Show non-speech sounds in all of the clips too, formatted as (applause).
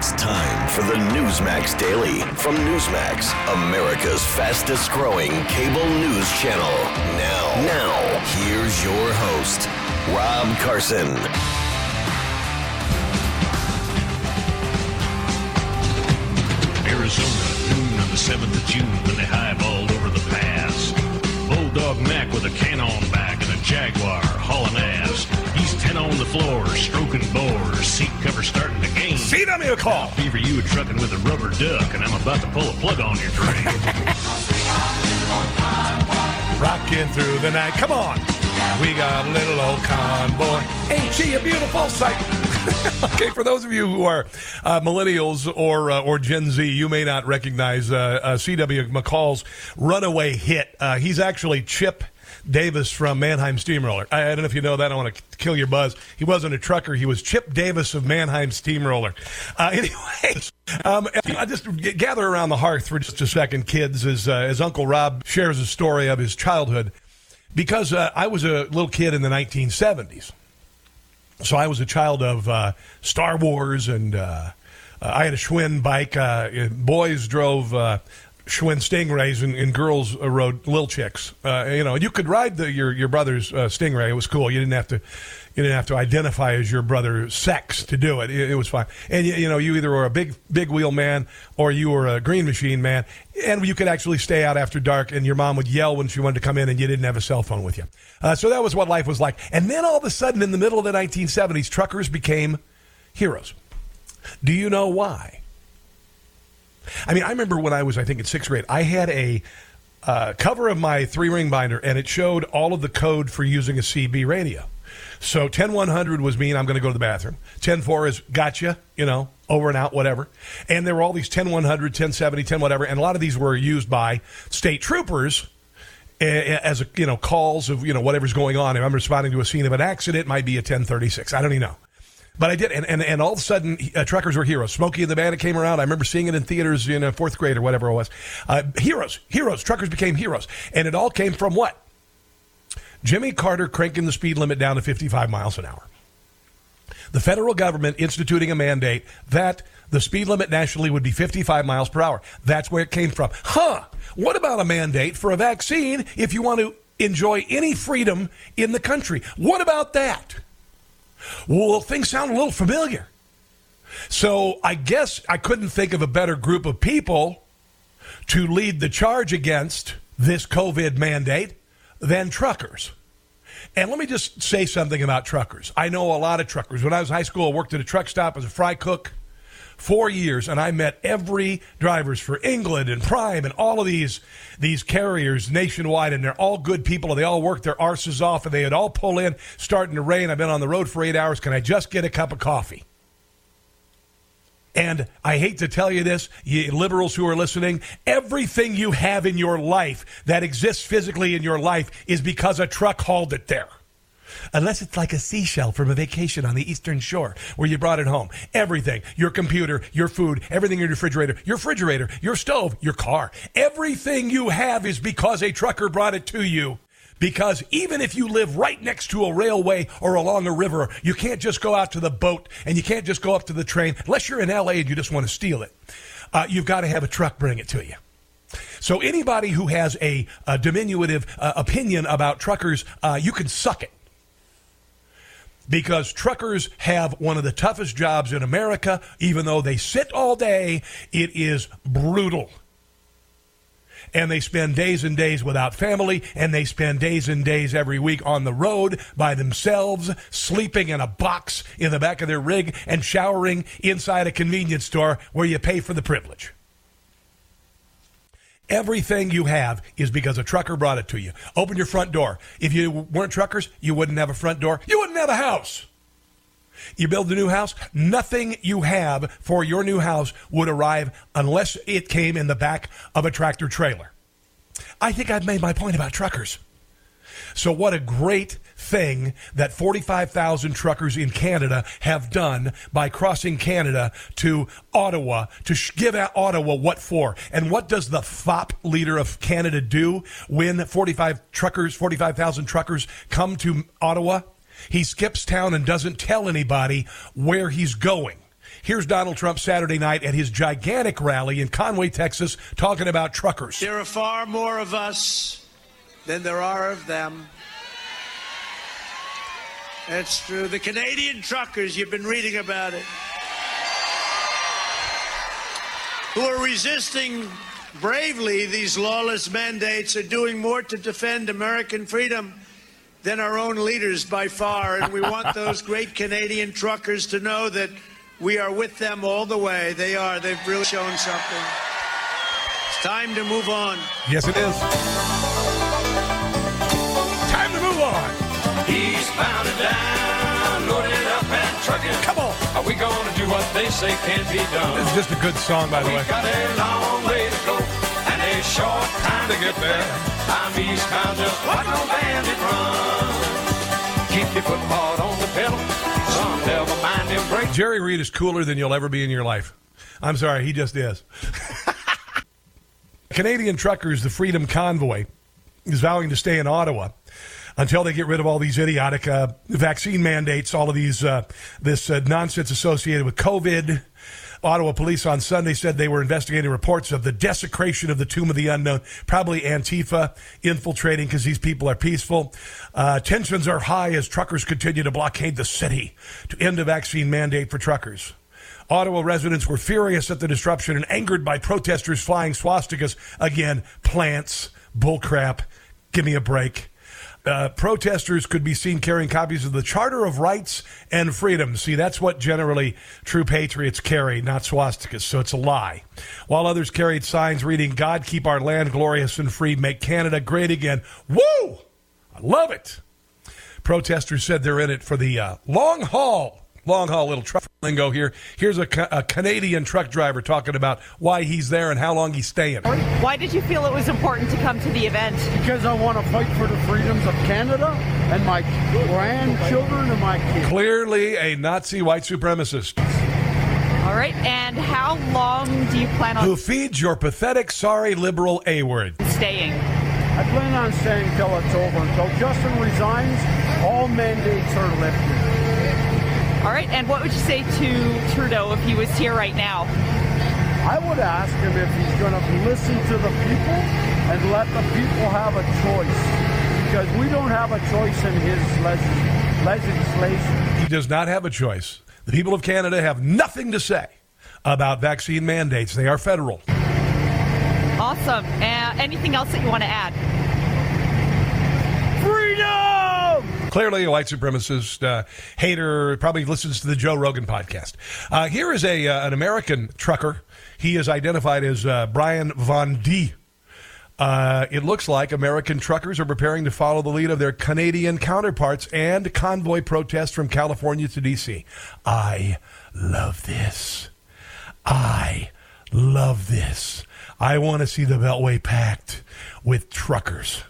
It's time for the Newsmax Daily from Newsmax, America's fastest growing cable news channel. Now, now, here's your host, Rob Carson. Arizona, noon on the 7th of June when they highballed over the pass. Bulldog Mac with a can on back Jaguar hauling ass. He's 10 on the floor, stroking bores, seat cover starting to gain. Seat on me a call. Fever you trucking with a rubber duck, and I'm about to pull a plug on your drain. (laughs) Rocking through the night. Come on. We got a little old convoy. Ain't she a beautiful sight? (laughs) okay, for those of you who are uh, millennials or uh, or Gen Z, you may not recognize uh, uh C.W. McCall's runaway hit. Uh, he's actually Chip Davis from Mannheim Steamroller. I, I, don't know if you know that. I want to kill your buzz. He wasn't a trucker. He was Chip Davis of Mannheim Steamroller. Uh, (laughs) anyways, um, I just gather around the hearth for just a second, kids, as as Uncle Rob shares a story of his childhood because uh, I was a little kid in the 1970s. So I was a child of uh, Star Wars, and uh, uh I had a Schwinn bike. Uh, boys drove uh, Schwinn Stingrays, and, and, girls uh, rode Lil Chicks. Uh, you know, you could ride the, your your brother's uh, Stingray. It was cool. You didn't have to you didn't have to identify as your brother's sex to do it. It, it was fine. And you, you, know, you either were a big big wheel man or you were a green machine man, and you could actually stay out after dark. And your mom would yell when she wanted to come in, and you didn't have a cell phone with you. Uh, so that was what life was like. And then all of a sudden, in the middle of the 1970s, truckers became heroes. Do you know why? I mean, I remember when I was, I think, in sixth grade, I had a uh, cover of my three ring binder, and it showed all of the code for using a CB radio. So 10100 was mean I'm going to go to the bathroom. 104 is gotcha, you know, over and out, whatever. And there were all these 10100, 1070, 10 whatever, and a lot of these were used by state troopers as a, you know calls of you know whatever's going on. If I'm responding to a scene of an accident, it might be a 1036. I don't even know. But I did, and, and, and all of a sudden, uh, truckers were heroes. Smokey and the Bandit came around. I remember seeing it in theaters in a fourth grade or whatever it was. Uh, heroes, heroes. Truckers became heroes, and it all came from what? Jimmy Carter cranking the speed limit down to 55 miles an hour. The federal government instituting a mandate that the speed limit nationally would be 55 miles per hour. That's where it came from. Huh. What about a mandate for a vaccine if you want to enjoy any freedom in the country? What about that? Well, things sound a little familiar. So I guess I couldn't think of a better group of people to lead the charge against this COVID mandate than truckers. And let me just say something about truckers. I know a lot of truckers. When I was in high school, I worked at a truck stop as a fry cook four years, and I met every drivers for England and Prime and all of these these carriers nationwide, and they're all good people, and they all work their arses off, and they would all pull in, starting to rain. I've been on the road for eight hours. Can I just get a cup of coffee? And I hate to tell you this, you liberals who are listening, everything you have in your life that exists physically in your life is because a truck hauled it there. Unless it's like a seashell from a vacation on the eastern shore where you brought it home. Everything, your computer, your food, everything in your refrigerator, your refrigerator, your stove, your car, everything you have is because a trucker brought it to you because even if you live right next to a railway or along a river, you can't just go out to the boat and you can't just go up to the train unless you're in LA and you just want to steal it. Uh, you've got to have a truck bring it to you. So anybody who has a, a diminutive uh, opinion about truckers, uh, you can suck it. Because truckers have one of the toughest jobs in America, even though they sit all day, it is brutal and they spend days and days without family, and they spend days and days every week on the road by themselves, sleeping in a box in the back of their rig and showering inside a convenience store where you pay for the privilege. Everything you have is because a trucker brought it to you. Open your front door. If you weren't truckers, you wouldn't have a front door. You wouldn't have a house. You build a new house, nothing you have for your new house would arrive unless it came in the back of a tractor trailer. I think I've made my point about truckers. So, what a great thing that 45,000 truckers in Canada have done by crossing Canada to Ottawa to give out Ottawa what for. And what does the FOP leader of Canada do when 45 truckers, 45,000 truckers come to Ottawa? He skips town and doesn't tell anybody where he's going. Here's Donald Trump Saturday night at his gigantic rally in Conway, Texas, talking about truckers. There are far more of us than there are of them. That's true. The Canadian truckers, you've been reading about it, who are resisting bravely these lawless mandates, are doing more to defend American freedom than our own leaders by far. And we want (laughs) those great Canadian truckers to know that we are with them all the way. They are. They've really shown something. It's time to move on. Yes, it is. To on. Eastbound and down, loaded up and trucking. Come on. Are we gonna do what they say can't be done? This is just a good song, by the way. We've got a long way to go and a short time to get there. I'm eastbound, just watch no bandit run. Keep your foot hard on the pedal. Some never mind them brakes. Jerry Reed is cooler than you'll ever be in your life. I'm sorry, he just is. (laughs) Canadian truckers, the Freedom Convoy, is vowing to stay in Ottawa until they get rid of all these idiotic uh, vaccine mandates, all of these uh, this uh, nonsense associated with COVID. Ottawa police on Sunday said they were investigating reports of the desecration of the Tomb of the Unknown, probably Antifa infiltrating because these people are peaceful. Uh, tensions are high as truckers continue to blockade the city to end a vaccine mandate for truckers. Ottawa residents were furious at the disruption and angered by protesters flying swastikas. Again, plants, bullcrap. Give me a break. Uh, protesters could be seen carrying copies of the Charter of Rights and Freedoms. See, that's what generally true patriots carry, not swastikas, so it's a lie. While others carried signs reading, God keep our land glorious and free, make Canada great again. Woo! I love it. Protesters said they're in it for the uh, long haul. Long haul little truck lingo here. Here's a, ca- a Canadian truck driver talking about why he's there and how long he's staying. Why did you feel it was important to come to the event? because I want to fight for the freedoms of Canada and my grandchildren and my kids. Clearly a Nazi white supremacist All right, and how long do you plan on who feeds your pathetic, sorry liberal A word. staying? I plan on staying until it's over. Until Justin resigns, all mandates are lifted. All right, and what would you say to Trudeau if he was here right now? I would ask him if he's going to listen to the people and let the people have a choice. Because we don't have a choice in his legis- legislation. He does not have a choice. The people of Canada have nothing to say about vaccine mandates. They are federal. Awesome. Uh, anything else that you want to add? Freedom! Clearly, a white supremacist uh, hater probably listens to the Joe Rogan podcast. Uh, here is a uh, an American trucker. He is identified as uh, Brian Von D. Uh, it looks like American truckers are preparing to follow the lead of their Canadian counterparts and convoy protests from California to D.C. I love this. I love this. I want to see the Beltway packed with truckers.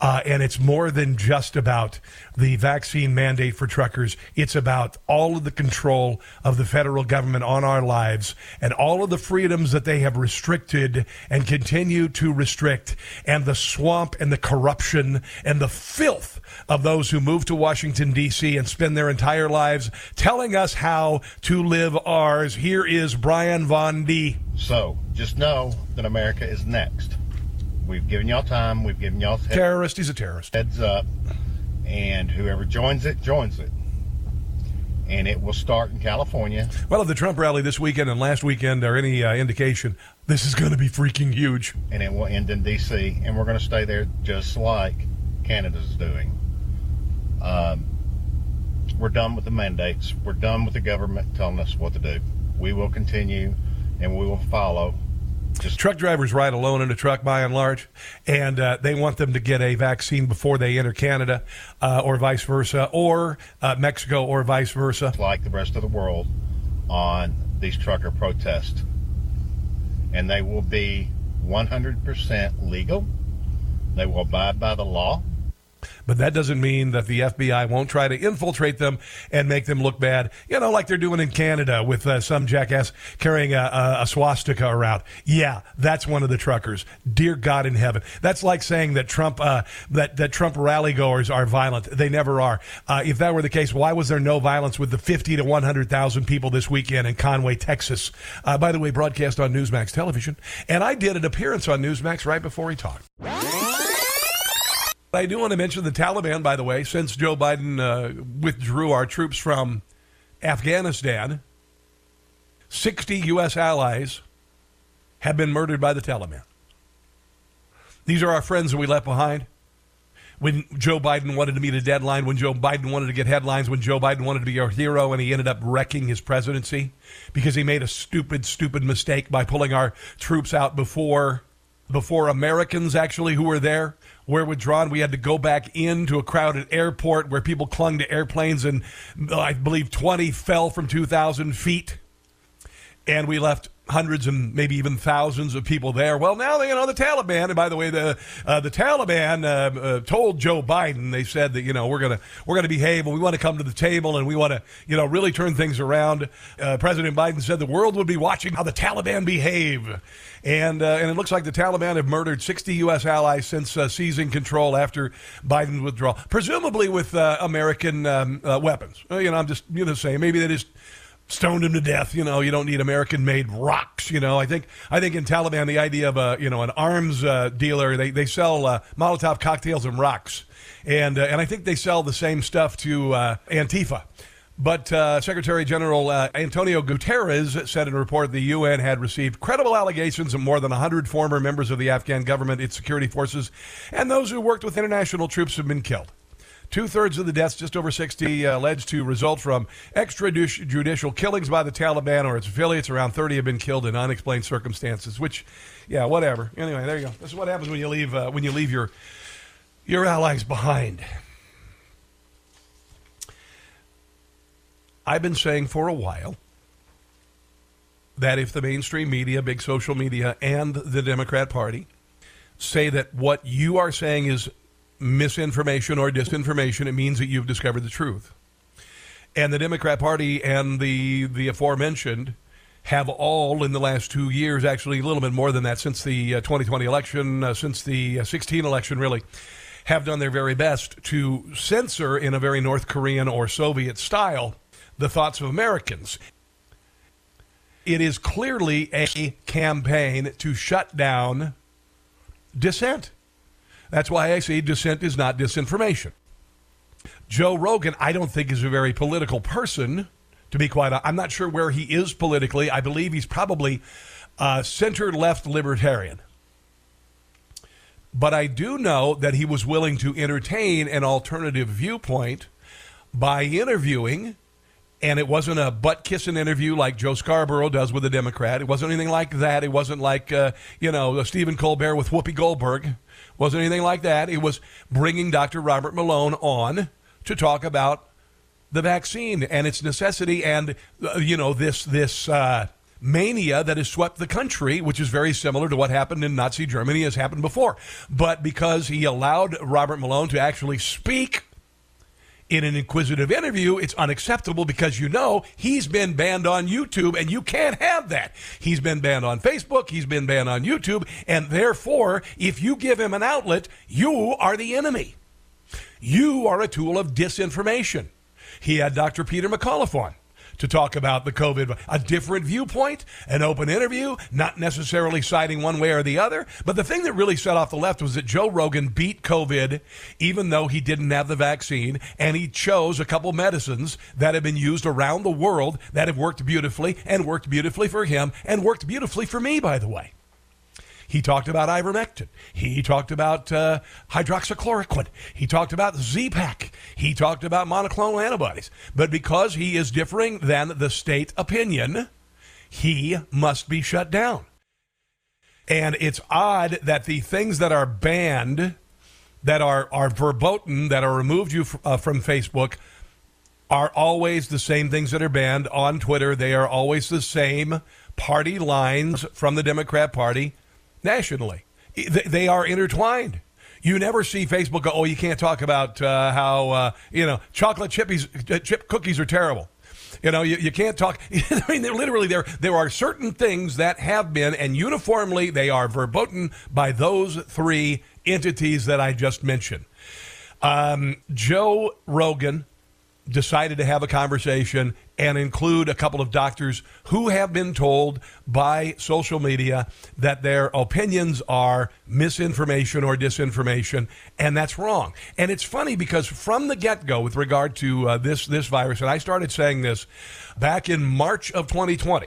Uh, and it's more than just about the vaccine mandate for truckers. It's about all of the control of the federal government on our lives and all of the freedoms that they have restricted and continue to restrict, and the swamp and the corruption and the filth of those who move to Washington, D.C. and spend their entire lives telling us how to live ours. Here is Brian Von D. So just know that America is next. We've given y'all time. We've given y'all head- Terrorist. He's a terrorist. heads up, and whoever joins it joins it. And it will start in California. Well, if the Trump rally this weekend and last weekend are any uh, indication, this is going to be freaking huge. and it will end in D.C. and we're going to stay there just like Canada's doing. Um, we're done with the mandates. We're done with the government telling us what to do. We will continue, and we will follow. Truck drivers ride alone in a truck by and large, and uh, they want them to get a vaccine before they enter Canada, uh, or vice versa, or uh, Mexico, or vice versa. like the rest of the world on these trucker protests. And they will be 100% legal. They will abide by the law. But that doesn't mean that the FBI won't try to infiltrate them and make them look bad. You know, like they're doing in Canada with uh, some jackass carrying a, a, a, swastika around. Yeah, that's one of the truckers. Dear God in heaven, that's like saying that Trump uh, that that Trump rally goers are violent. They never are. Uh, if that were the case, why was there no violence with the fifty to one hundred thousand people this weekend in Conway, Texas? Uh, by the way, broadcast on Newsmax television, and I did an appearance on Newsmax right before he talked. I do want to mention the Taliban, by the way, since Joe Biden uh, withdrew our troops from Afghanistan, 60 U.S. allies have been murdered by the Taliban. These are our friends that we left behind. When Joe Biden wanted to meet a deadline, when Joe Biden wanted to get headlines, when Joe Biden wanted to be our hero, and he ended up wrecking his presidency because he made a stupid, stupid mistake by pulling our troops out before before Americans actually who were there were withdrawn. We had to go back into a crowded airport where people clung to airplanes, and uh, I believe 20 fell from 2,000 feet. And we left hundreds and maybe even thousands of people there. Well, now you know the Taliban. And by the way, the uh, the Taliban uh, uh, told Joe Biden. They said that you know we're gonna we're gonna behave and we want to come to the table and we want to you know really turn things around. Uh, President Biden said the world would be watching how the Taliban behave. And, uh, and it looks like the Taliban have murdered 60 U.S. allies since uh, seizing control after Biden's withdrawal, presumably with uh, American um, uh, weapons. Uh, you know, I'm just you know saying maybe they just stoned him to death. You know, you don't need American-made rocks. You know, I think I think in Taliban the idea of a you know an arms uh, dealer they they sell Molotov cocktails and rocks, and and I think they sell the same stuff to Antifa. But uh, Secretary General uh, Antonio Guterres said in a report the UN had received credible allegations of more than 100 former members of the Afghan government, its security forces, and those who worked with international troops have been killed. Two thirds of the deaths, just over 60, uh, alleged to result from extrajudicial killings by the Taliban or its affiliates. Around 30 have been killed in unexplained circumstances. Which, yeah, whatever. Anyway, there you go. This is what happens when you leave uh, when you leave your your allies behind. I've been saying for a while that if the mainstream media, big social media, and the Democrat Party say that what you are saying is misinformation or disinformation, it means that you've discovered the truth. And the Democrat Party and the the aforementioned have all in the last two years, actually a little bit more than that, since the uh, 2020 election, uh, since the uh, 16 election, really, have done their very best to censor in a very North Korean or Soviet style the thoughts of Americans. It is clearly a campaign to shut down dissent. That's why I say dissent is not disinformation. Joe Rogan, I don't think is a very political person, to be quite honest. I'm not sure where he is politically. I believe he's probably center left libertarian. But I do know that he was willing to entertain an alternative viewpoint by interviewing and it wasn't a butt kissing interview like Joe Scarborough does with a Democrat. It wasn't anything like that. It wasn't like uh, you know Stephen Colbert with Whoopi Goldberg. Wasn't anything like that. It was bringing Dr. Robert Malone on to talk about the vaccine and its necessity, and uh, you know this this. Uh, mania that has swept the country, which is very similar to what happened in Nazi Germany has happened before. But because he allowed Robert Malone to actually speak in an inquisitive interview, it's unacceptable because you know he's been banned on YouTube and you can't have that. He's been banned on Facebook, he's been banned on YouTube, and therefore, if you give him an outlet, you are the enemy. You are a tool of disinformation. He had Dr. Peter McCullough on to talk about the COVID, a different viewpoint, an open interview, not necessarily siding one way or the other. But the thing that really set off the left was that Joe Rogan beat COVID, even though he didn't have the vaccine, and he chose a couple medicines that have been used around the world that have worked beautifully and worked beautifully for him and worked beautifully for me, by the way. He talked about ivermectin. He talked about uh, hydroxychloroquine. He talked about Z-Pak. He talked about monoclonal antibodies. But because he is differing than the state opinion, he must be shut down. And it's odd that the things that are banned, that are, are verboten, that are removed you uh, from Facebook, are always the same things that are banned on Twitter. They are always the same party lines from the Democrat Party nationally. They are intertwined. You never see Facebook go, oh, you can't talk about uh, how, uh, you know, chocolate chippies, uh, chip cookies are terrible. You know, you, you can't talk. (laughs) I mean, literally, there there are certain things that have been, and uniformly, they are verboten by those three entities that I just mentioned. Um, Joe Rogan decided to have a conversation and include a couple of doctors who have been told by social media that their opinions are misinformation or disinformation, and that's wrong. And it's funny because from the get go, with regard to uh, this this virus, and I started saying this back in March of 2020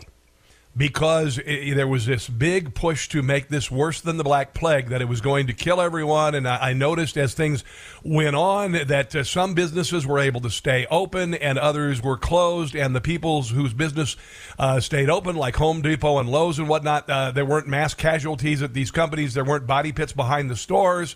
because it, there was this big push to make this worse than the Black Plague, that it was going to kill everyone. And I, I noticed as things went on that uh, some businesses were able to stay open and others were closed. And the people's whose business uh, stayed open, like Home Depot and Lowe's and whatnot, uh, there weren't mass casualties at these companies. There weren't body pits behind the stores.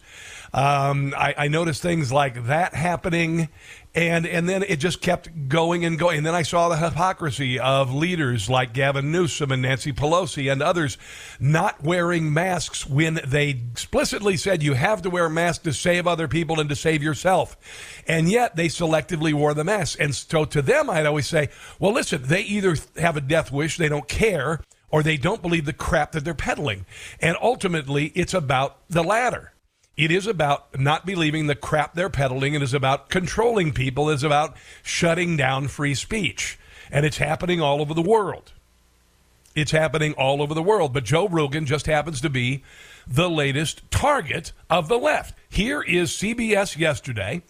Um, I, I noticed things like that happening and and then it just kept going and going. And then I saw the hypocrisy of leaders like Gavin Newsom and Nancy Pelosi and others not wearing masks when they explicitly said you have to wear a mask to save other people and to save yourself. And yet they selectively wore the mask. And so to them, I'd always say, well, listen, they either have a death wish, they don't care, or they don't believe the crap that they're peddling. And ultimately, it's about the latter. It is about not believing the crap they're peddling. It is about controlling people. It is about shutting down free speech. And it's happening all over the world. It's happening all over the world. But Joe Rogan just happens to be the latest target of the left. Here is CBS yesterday.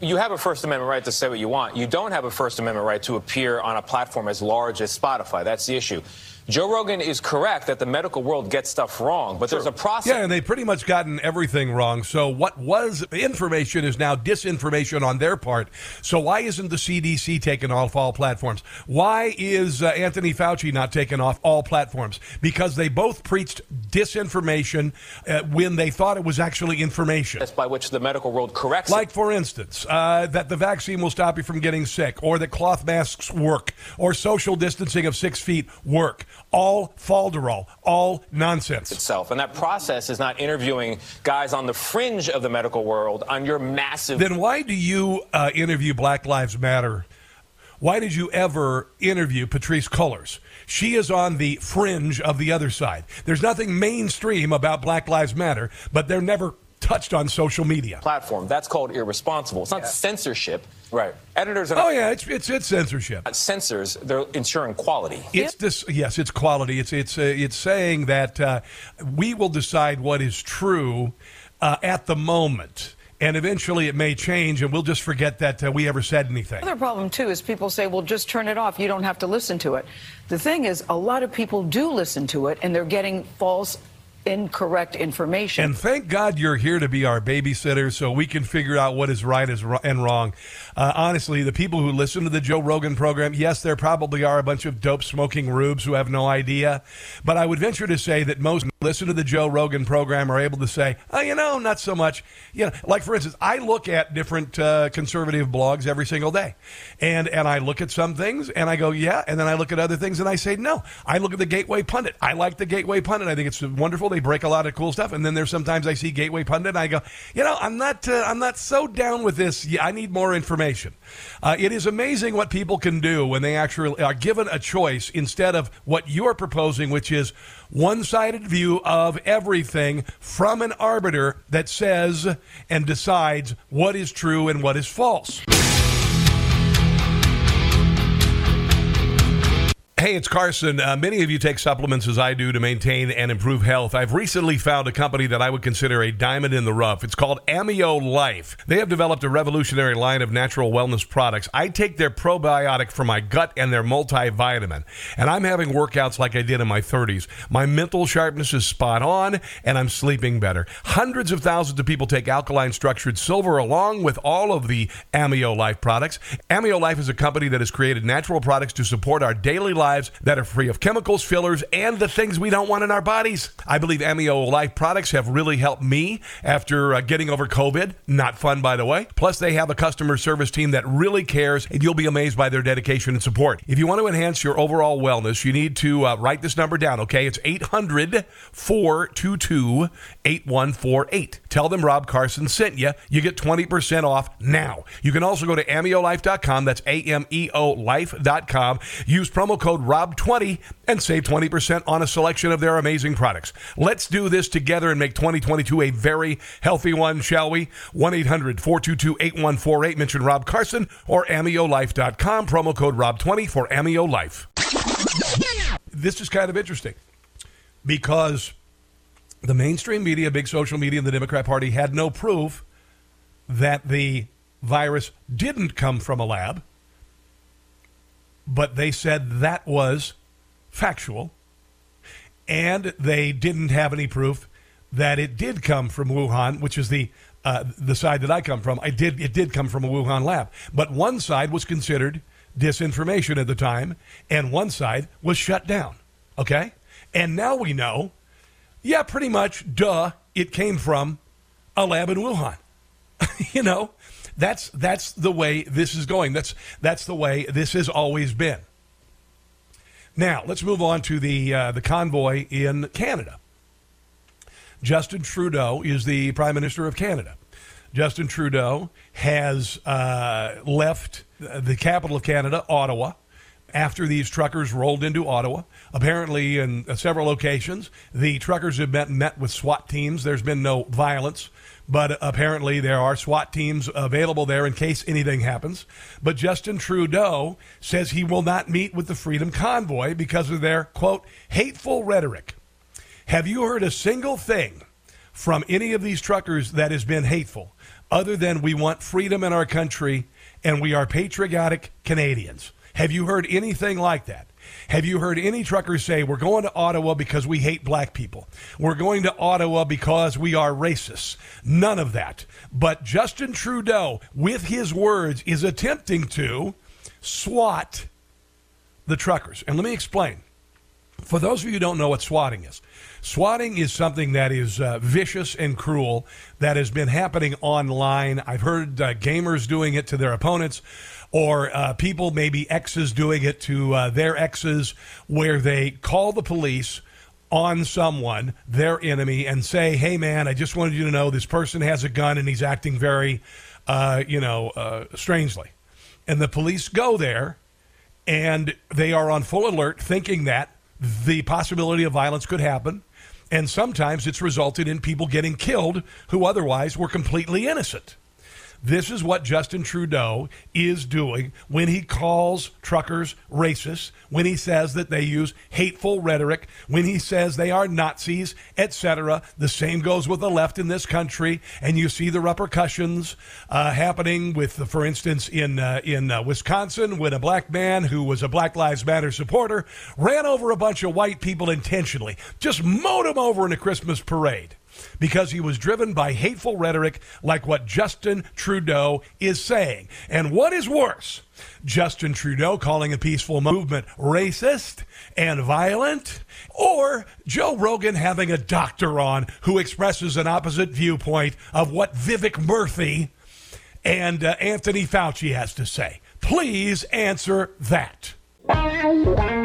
You have a First Amendment right to say what you want. You don't have a First Amendment right to appear on a platform as large as Spotify. That's the issue. Joe Rogan is correct that the medical world gets stuff wrong, but there's a process. Yeah, and they've pretty much gotten everything wrong. So what was information is now disinformation on their part. So why isn't the CDC taken off all platforms? Why is uh, Anthony Fauci not taken off all platforms? Because they both preached disinformation uh, when they thought it was actually information. That's by which the medical world corrects. Like, for instance, uh, that the vaccine will stop you from getting sick, or that cloth masks work, or social distancing of six feet work all falderall, all nonsense. Itself. And that process is not interviewing guys on the fringe of the medical world on your massive. Then why do you uh, interview Black Lives Matter? Why did you ever interview Patrice Cullors? She is on the fringe of the other side. There's nothing mainstream about Black Lives Matter, but they're never touched on social media. Platform. That's called irresponsible. It's not yeah. censorship. Right. Editors are. Oh yeah, it's it's, it's censorship. Censors. They're ensuring quality. It's this. Yes, it's quality. It's it's uh, it's saying that uh, we will decide what is true uh, at the moment and eventually it may change, and we'll just forget that uh, we ever said anything. The other problem, too, is people say, well, just turn it off. You don't have to listen to it. The thing is, a lot of people do listen to it, and they're getting false incorrect information. And thank God you're here to be our babysitter so we can figure out what is right and wrong. Uh, honestly, the people who listen to the Joe Rogan program, yes, there probably are a bunch of dope smoking rubes who have no idea. But I would venture to say that most listen to the Joe Rogan program are able to say, oh, you know, not so much. You know, like for instance, I look at different uh, conservative blogs every single day, and and I look at some things and I go, yeah, and then I look at other things and I say, no. I look at the Gateway Pundit. I like the Gateway Pundit. I think it's wonderful. They break a lot of cool stuff. And then there's sometimes I see Gateway Pundit and I go, you know, I'm not uh, I'm not so down with this. I need more information. Uh, it is amazing what people can do when they actually are given a choice instead of what you're proposing, which is one-sided view of everything from an arbiter that says and decides what is true and what is false. Hey, it's Carson. Uh, many of you take supplements as I do to maintain and improve health. I've recently found a company that I would consider a diamond in the rough. It's called Amio Life. They have developed a revolutionary line of natural wellness products. I take their probiotic for my gut and their multivitamin, and I'm having workouts like I did in my 30s. My mental sharpness is spot on, and I'm sleeping better. Hundreds of thousands of people take alkaline structured silver along with all of the Amio Life products. Amio Life is a company that has created natural products to support our daily life lives that are free of chemicals, fillers, and the things we don't want in our bodies. I believe Amio Life products have really helped me after uh, getting over COVID. Not fun, by the way. Plus, they have a customer service team that really cares, and you'll be amazed by their dedication and support. If you want to enhance your overall wellness, you need to uh, write this number down, okay? It's 800 422 8148. Tell them Rob Carson sent you. You get 20% off now. You can also go to ameolife.com. That's A M E O life.com. Use promo code ROB20 and save 20% on a selection of their amazing products. Let's do this together and make 2022 a very healthy one, shall we? 1 800 422 8148. Mention Rob Carson or ameolife.com. Promo code ROB20 for Ameo Life. This is kind of interesting because the mainstream media, big social media, and the Democrat Party had no proof that the virus didn't come from a lab, but they said that was factual. And they didn't have any proof that it did come from Wuhan, which is the uh, the side that I come from. I did it did come from a Wuhan lab, but one side was considered disinformation at the time, and one side was shut down. Okay, and now we know, yeah, pretty much, duh, it came from a lab in Wuhan. (laughs) you know, that's that's the way this is going. That's that's the way this has always been. Now let's move on to the uh, the convoy in Canada. Justin Trudeau is the Prime Minister of Canada. Justin Trudeau has uh, left the capital of Canada, Ottawa, after these truckers rolled into Ottawa. Apparently, in uh, several locations, the truckers have met, met with SWAT teams. There's been no violence, but apparently there are SWAT teams available there in case anything happens. But Justin Trudeau says he will not meet with the Freedom Convoy because of their, quote, hateful rhetoric. Have you heard a single thing from any of these truckers that has been hateful other than we want freedom in our country and we are patriotic Canadians? Have you heard anything like that? Have you heard any truckers say, we're going to Ottawa because we hate black people? We're going to Ottawa because we are racists? None of that. But Justin Trudeau, with his words, is attempting to swat the truckers. And let me explain. For those of you who don't know what swatting is, swatting is something that is uh, vicious and cruel that has been happening online. I've heard uh, gamers doing it to their opponents or uh, people, maybe exes, doing it to uh, their exes, where they call the police on someone, their enemy, and say, "Hey, man, I just wanted you to know this person has a gun and he's acting very, uh, you know, uh, strangely." And the police go there, and they are on full alert, thinking that the possibility of violence could happen. And sometimes it's resulted in people getting killed who otherwise were completely innocent. This is what Justin Trudeau is doing when he calls truckers racist, when he says that they use hateful rhetoric, when he says they are Nazis, etc. The same goes with the left in this country, and you see the repercussions uh, happening with, for instance, in uh, in uh, Wisconsin, when a black man who was a Black Lives Matter supporter ran over a bunch of white people intentionally, just mowed them over in a Christmas parade because he was driven by hateful rhetoric like what Justin Trudeau is saying. And what is worse, Justin Trudeau calling a peaceful movement racist and violent, or Joe Rogan having a doctor on who expresses an opposite viewpoint of what Vivek Murthy and uh, Anthony Fauci has to say. Please answer that (laughs)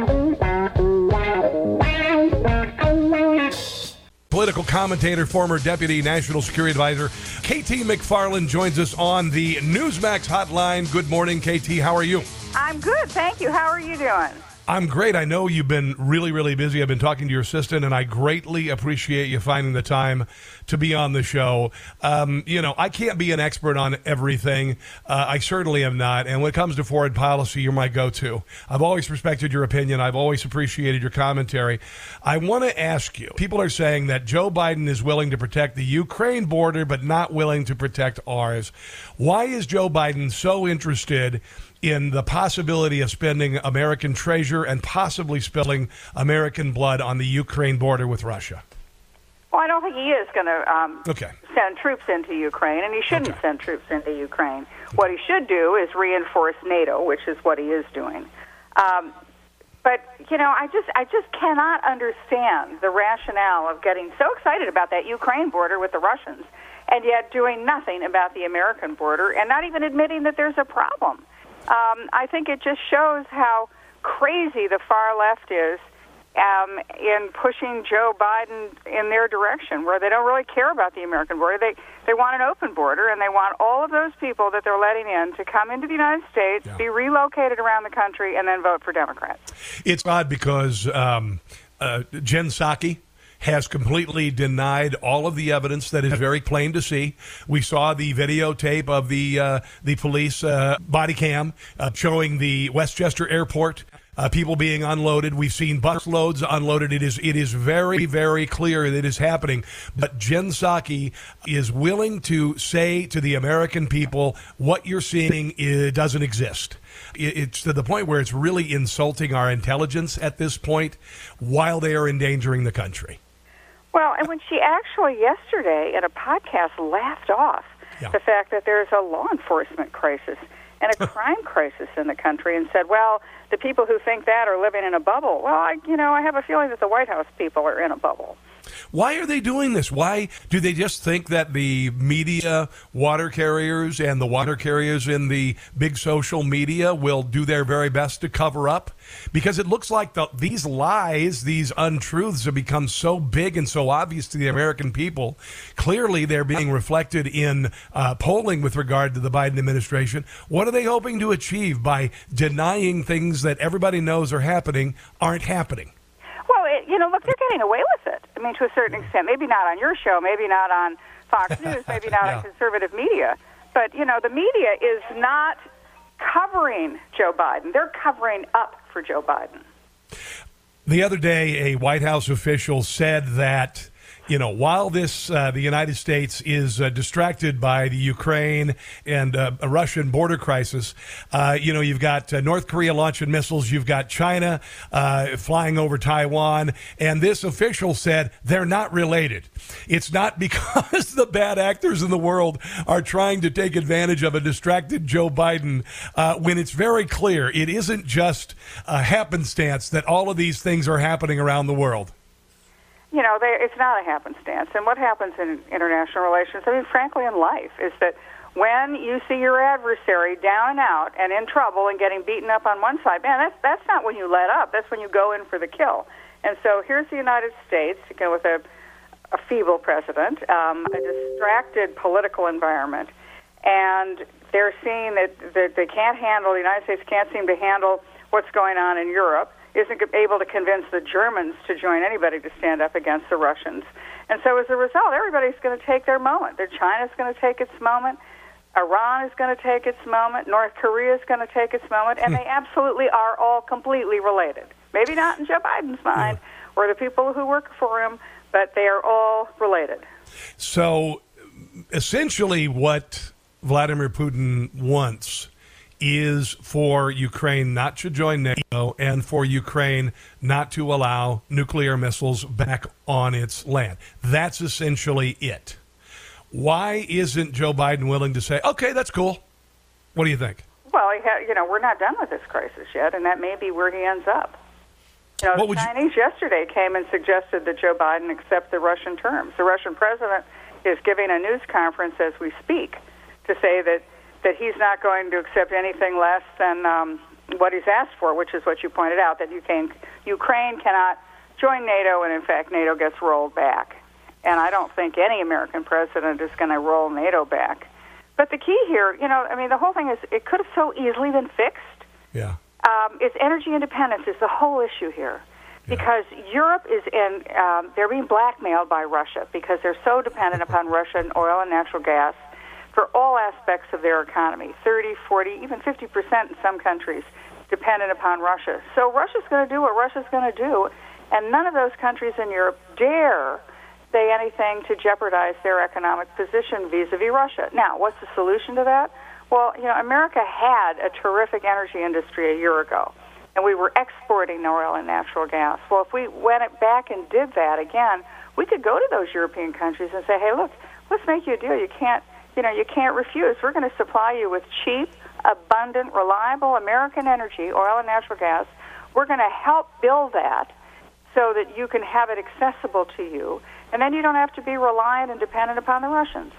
political commentator, former deputy national security advisor, KT McFarland joins us on the Newsmax hotline. Good morning, KT. How are you? I'm good, thank you. How are you doing? I'm great. I know you've been really, really busy. I've been talking to your assistant, and I greatly appreciate you finding the time to be on the show. Um, you know, I can't be an expert on everything. Uh, I certainly am not. And when it comes to foreign policy, you're my go to. I've always respected your opinion, I've always appreciated your commentary. I want to ask you people are saying that Joe Biden is willing to protect the Ukraine border, but not willing to protect ours. Why is Joe Biden so interested? In the possibility of spending American treasure and possibly spilling American blood on the Ukraine border with Russia? Well, I don't think he is going to um, okay. send troops into Ukraine, and he shouldn't Okay. send troops into Ukraine. What he should do is reinforce NATO, which is what he is doing. Um, But you know, I just I just cannot understand the rationale of getting so excited about that Ukraine border with the Russians, and yet doing nothing about the American border, and not even admitting that there's a problem. Um, I think it just shows how crazy the far left is um, in pushing Joe Biden in their direction, where they don't really care about the American border. They they want an open border, and they want all of those people that they're letting in to come into the United States, Yeah. be relocated around the country, and then vote for Democrats. It's odd because um, uh, Jen Psaki has completely denied all of the evidence that is very plain to see. We saw the videotape of the uh, the police uh, body cam uh, showing the Westchester Airport. Uh, people being unloaded. We've seen bus loads unloaded. It is it is very very clear that it is happening. But Jen Psaki is willing to say to the American people what you're seeing is, doesn't exist. It's to the point where it's really insulting our intelligence at this point, while they are endangering the country. Well, and when she actually yesterday in a podcast laughed off Yeah. the fact that there's a law enforcement crisis and a crime crisis in the country, and said, "Well, the people who think that are living in a bubble." Well, I, you know, I have a feeling that the White House people are in a bubble. Why are they doing this? Why do they just think that the media, water carriers, and the water carriers in the big social media will do their very best to cover up? Because it looks like the, these lies, these untruths have become so big and so obvious to the American people. Clearly, they're being reflected in uh, polling with regard to the Biden administration. What are they hoping to achieve by denying things that everybody knows are happening aren't happening? You know, look, they're getting away with it. I mean, to a certain extent. Maybe not on your show, maybe not on Fox (laughs) News, maybe not Yeah. on conservative media. But, you know, the media is not covering Joe Biden. They're covering up for Joe Biden. The other day, a White House official said that, you know, while this, uh, the United States is uh, distracted by the Ukraine and uh, a Russian border crisis, uh, you know, you've got uh, North Korea launching missiles, you've got China uh, flying over Taiwan, and this official said they're not related. It's not (laughs) because the bad actors in the world are trying to take advantage of a distracted Joe Biden, when it's very clear it isn't just a happenstance that all of these things are happening around the world. You know, they, it's not a happenstance. And what happens in international relations, I mean, frankly, in life, is that when you see your adversary down and out and in trouble and getting beaten up on one side, man, that's that's not when you let up. That's when you go in for the kill. And so here's the United States, you know, with a a feeble president, um, a distracted political environment, and they're seeing that, that they can't handle, the United States can't seem to handle what's going on in Europe, isn't able to convince the Germans to join anybody to stand up against the Russians. And so as a result, everybody's going to take their moment. Their China's going to take its moment. Iran is going to take its moment. North Korea is going to take its moment. And they (laughs) absolutely are all completely related. Maybe not in Joe Biden's mind or the people who work for him, but they are all related. So essentially, what Vladimir Putin wants is for Ukraine not to join NATO and for Ukraine not to allow nuclear missiles back on its land. That's essentially it. Why isn't Joe Biden willing to say, okay, that's cool? What do you think? Well, you know, we're not done with this crisis yet, and that may be where he ends up. You know, What the would you- Chinese yesterday came and suggested that Joe Biden accept the Russian terms. The Russian president is giving a news conference as we speak to say that that he's not going to accept anything less than um, what he's asked for, which is what you pointed out that Ukraine Ukraine cannot join NATO, and in fact, NATO gets rolled back. And I don't think any American president is going to roll NATO back. But the key here, you know, I mean, the whole thing is it could have so easily been fixed. Yeah. Um, it's energy independence is the whole issue here, because Europe is in um, they're being blackmailed by Russia because they're so dependent upon (laughs) Russian oil and natural gas for all aspects of their economy 30, 40, even 50 percent in some countries dependent upon Russia. So Russia's going to do what Russia's going to do, and none of those countries in Europe dare say anything to jeopardize their economic position vis-a-vis Russia. Now, what's the solution to that? Well, you know, America had a terrific energy industry a year ago, and we were exporting oil and natural gas. Well, if we went back and did that again, we could go to those European countries and say, "Hey, look, let's make you a deal. You can't, you know, you can't refuse. We're going to supply you with cheap, abundant, reliable American energy, oil and natural gas, We're going to help build that so that you can have it accessible to you, and then you don't have to be reliant and dependent upon the Russians.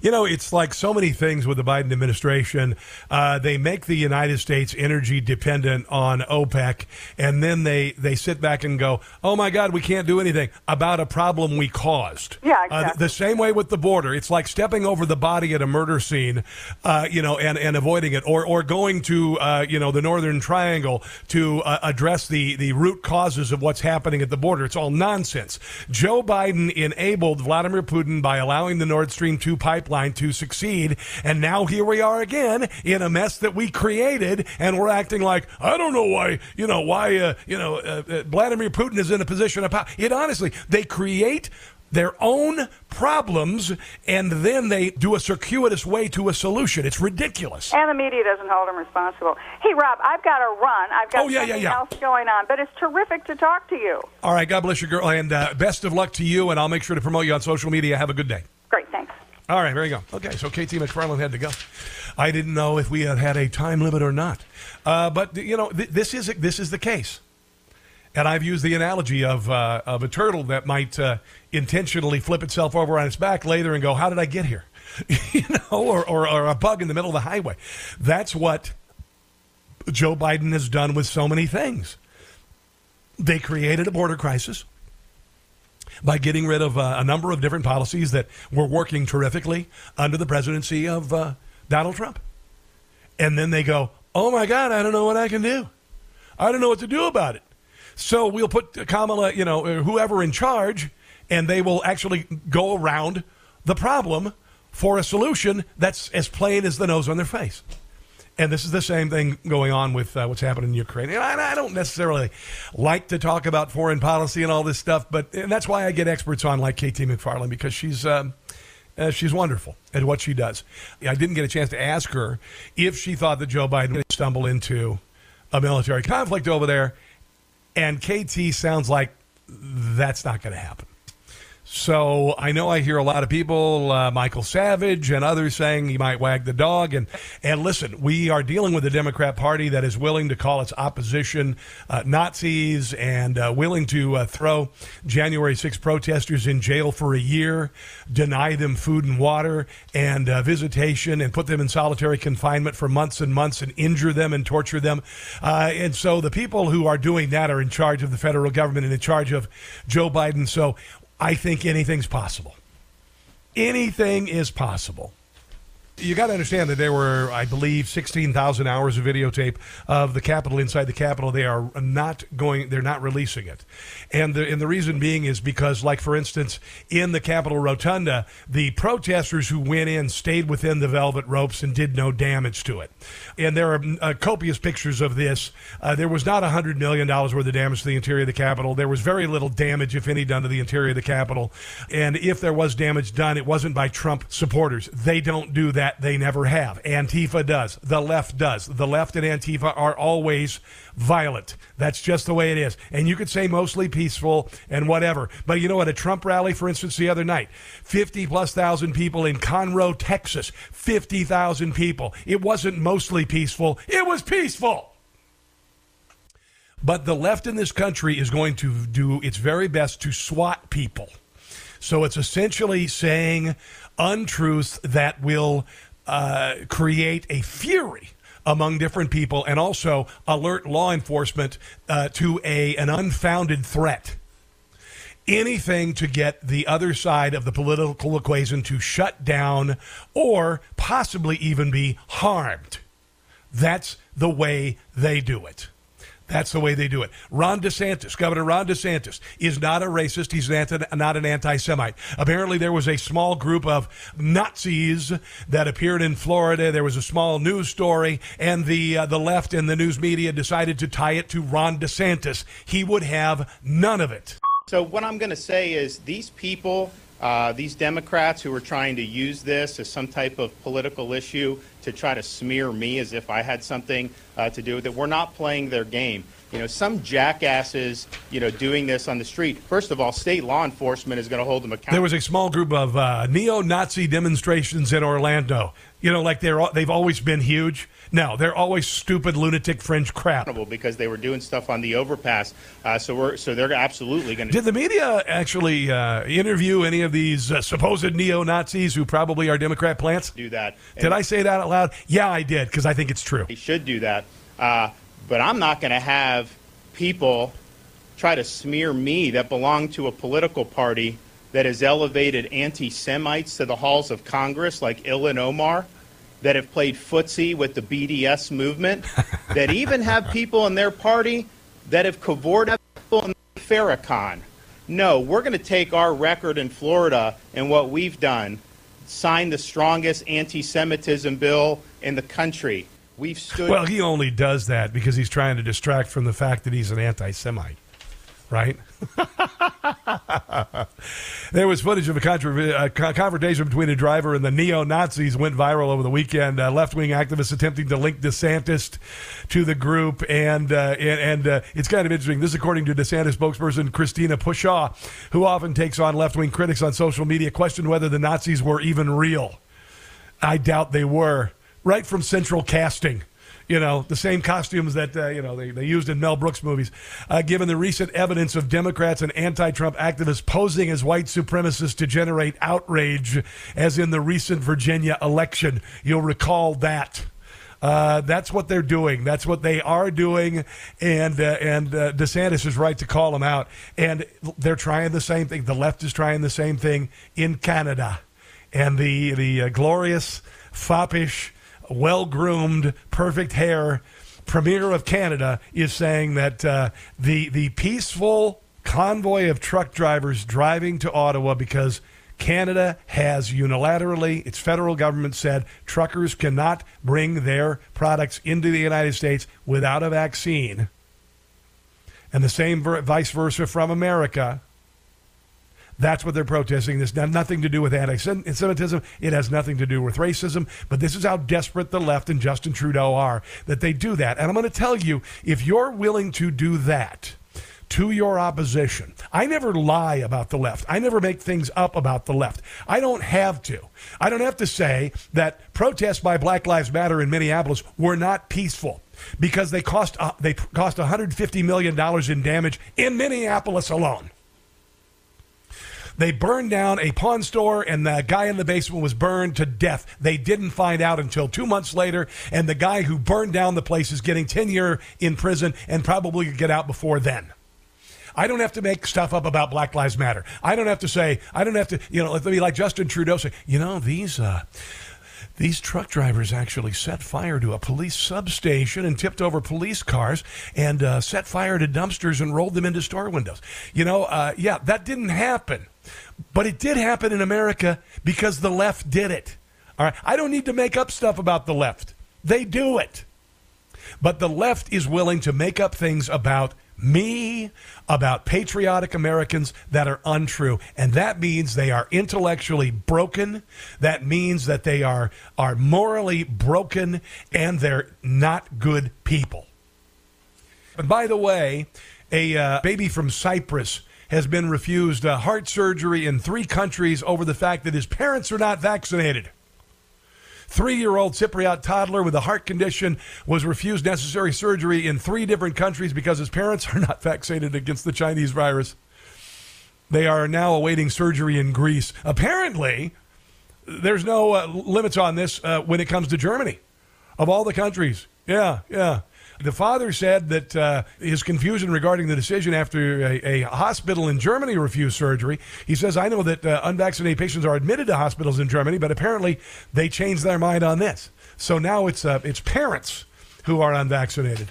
You know, it's like so many things with the Biden administration. Uh, they make the United States energy dependent on OPEC, and then they, they sit back and go, oh my God, we can't do anything about a problem we caused. Yeah, Uh, exactly. the same way with the border. It's like stepping over the body at a murder scene, uh, you know, and, and avoiding it, or, or going to, uh, you know, the Northern Triangle to uh, address the, the root causes of what's happening at the border. It's all nonsense. Joe Biden enabled Vladimir Putin by allowing the Nord Stream 2 pipeline to succeed, and now here we are again in a mess that we created, and we're acting like, I don't know why, you know, why, uh, you know, uh, uh, Vladimir Putin is in a position of power. It honestly, they create their own problems and then they do a circuitous way to a solution. It's ridiculous. And the media doesn't hold them responsible. Hey, Rob, I've got to run. I've got Oh, yeah, yeah, yeah. else going on, but it's terrific to talk to you. All right, God bless you, girl, and uh, best of luck to you, and I'll make sure to promote you on social media. Have a good day. Great, thanks. All right, there you go. Okay, so KT McFarland had to go. I didn't know if we had had a time limit or not, uh, but you know th- this is this is the case, and I've used the analogy of uh, of a turtle that might uh, intentionally flip itself over on its back later and go, "How did I get here?" (laughs) you know, or, or or a bug in the middle of the highway. That's what Joe Biden has done with so many things. They created a border crisis by getting rid of uh, a number of different policies that were working terrifically under the presidency of uh, Donald Trump. And then they go, oh my God, I don't know what I can do. I don't know what to do about it. So we'll put Kamala, you know, whoever in charge, and they will actually go around the problem for a solution that's as plain as the nose on their face. And this is the same thing going on with uh, what's happening in Ukraine. And I, I don't necessarily like to talk about foreign policy and all this stuff, but and that's why I get experts on like KT McFarland because she's um, uh, she's wonderful at what she does. I didn't get a chance to ask her if she thought that Joe Biden would stumble into a military conflict over there, and KT sounds like that's not going to happen. So I know I hear a lot of people, uh, Michael Savage and others saying he might wag the dog. And and listen, we are dealing with a Democrat Party that is willing to call its opposition uh, Nazis and uh, willing to uh, throw January 6 protesters in jail for a year, deny them food and water and uh, visitation, and put them in solitary confinement for months and months and injure them and torture them. Uh, and so the people who are doing that are in charge of the federal government and in charge of Joe Biden. So I think anything's possible. Anything is possible. You got to understand that there were, I believe, 16,000 hours of videotape of the Capitol inside the Capitol. They are not going, they're not releasing it. And the, and the reason being is because, like, for instance, in the Capitol Rotunda, the protesters who went in stayed within the velvet ropes and did no damage to it. And there are uh, copious pictures of this. Uh, there was not $100 million worth of damage to the interior of the Capitol. There was very little damage, if any, done to the interior of the Capitol. And if there was damage done, it wasn't by Trump supporters. They don't do that. They never have. Antifa does. The left does. The left and Antifa are always violent. That's just the way it is. And you could say mostly peaceful and whatever. But you know, at a Trump rally, for instance, the other night, 50 plus thousand people in Conroe, Texas, 50,000 people. It wasn't mostly peaceful, it was peaceful. But the left in this country is going to do its very best to swat people. So it's essentially saying untruths that will uh, create a fury among different people and also alert law enforcement uh, to a an unfounded threat. Anything to get the other side of the political equation to shut down or possibly even be harmed. That's the way they do it. That's the way they do it. Ron DeSantis, Governor Ron DeSantis, is not a racist. He's not an anti Semite. Apparently, there was a small group of Nazis that appeared in Florida. There was a small news story, and the, uh, the left and the news media decided to tie it to Ron DeSantis. He would have none of it. So, what I'm going to say is these people, uh, these Democrats who are trying to use this as some type of political issue to try to smear me as if I had something uh, to do with it, we're not playing their game. You know, some jackasses, you know, doing this on the street. First of all, state law enforcement is going to hold them accountable. There was a small group of uh, neo-Nazi demonstrations in Orlando. You know, like they're they've always been huge. No, they're always stupid lunatic fringe crap. Because they were doing stuff on the overpass, uh, so we're so they're absolutely going to. Did the media actually uh, interview any of these uh, supposed neo Nazis who probably are Democrat plants? Do that. Did I say that out loud? Yeah, I did because I think it's true. They should do that, uh, but I'm not going to have people try to smear me that belong to a political party that has elevated anti-Semites to the halls of Congress, like Ilhan Omar that have played footsie with the BDS movement, that even have people in their party that have cavorted people in Farrakhan. No, we're going to take our record in Florida and what we've done, sign the strongest anti-Semitism bill in the country. We've stood. Well, he only does that because he's trying to distract from the fact that he's an anti-Semite, right? (laughs) there was footage of a, contra- a, confrontation between a driver and the neo Nazis went viral over the weekend. Uh, Left wing activists attempting to link DeSantis to the group, and uh, and, and uh, it's kind of interesting. This, is according to DeSantis spokesperson Christina Pushaw, who often takes on left wing critics on social media, questioned whether the Nazis were even real. I doubt they were. Right from central casting you know, the same costumes that, uh, you know, they, they used in Mel Brooks movies. Uh, given the recent evidence of Democrats and anti Trump activists posing as white supremacists to generate outrage, as in the recent Virginia election, you'll recall that. Uh, that's what they're doing. That's what they are doing, and uh, and uh, DeSantis is right to call them out. And they're trying the same thing. The left is trying the same thing in Canada, and the the uh, glorious foppish well groomed, perfect hair premier of Canada is saying that uh, the the peaceful convoy of truck drivers driving to Ottawa because Canada has unilaterally, its federal government said, truckers cannot bring their products into the United States without a vaccine. And the same vice versa from America. That's what they're protesting. This has nothing to do with anti-Semitism. It has nothing to do with racism. But this is how desperate the left and Justin Trudeau are that they do that. And I'm going to tell you, if you're willing to do that to your opposition, I never lie about the left. I never make things up about the left. I don't have to. I don't have to say that protests by Black Lives Matter in Minneapolis were not peaceful because they cost uh, they cost 150 million dollars in damage in Minneapolis alone. They burned down a pawn store, and the guy in the basement was burned to death. They didn't find out until two months later, and the guy who burned down the place is getting 10 year in prison and probably could get out before then. I don't have to make stuff up about Black Lives Matter. I don't have to say, I don't have to, you know, let me like Justin Trudeau say, you know, these, uh, these truck drivers actually set fire to a police substation and tipped over police cars and uh, set fire to dumpsters and rolled them into store windows. You know, uh, yeah, that didn't happen. But it did happen in America because the left did it. All right. I don't need to make up stuff about the left. They do it. But the left is willing to make up things about me, about patriotic Americans that are untrue. And that means they are intellectually broken. That means that they are, are morally broken and they're not good people. And by the way, a uh, baby from Cyprus has been refused uh, heart surgery in three countries over the fact that his parents are not vaccinated. Three year old Cypriot toddler with a heart condition was refused necessary surgery in three different countries because his parents are not vaccinated against the Chinese virus. They are now awaiting surgery in Greece. Apparently, there's no uh, limits on this uh, when it comes to Germany. Of all the countries, yeah, yeah. The father said that uh, his confusion regarding the decision after a, a, hospital in Germany refused surgery. He says, I know that uh, unvaccinated patients are admitted to hospitals in Germany, but apparently they changed their mind on this. So now it's, uh, it's parents who are unvaccinated.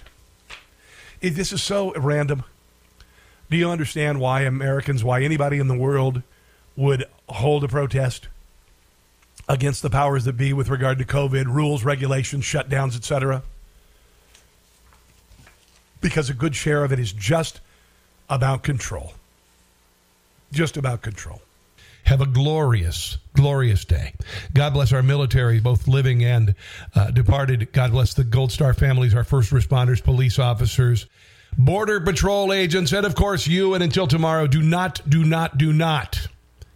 It, this is so random. Do you understand why Americans, why anybody in the world would hold a protest against the powers that be with regard to COVID, rules, regulations, shutdowns, etc.? Because a good share of it is just about control. Just about control. Have a glorious, glorious day. God bless our military, both living and uh, departed. God bless the Gold Star families, our first responders, police officers, Border Patrol agents, and of course you. And until tomorrow, do not, do not, do not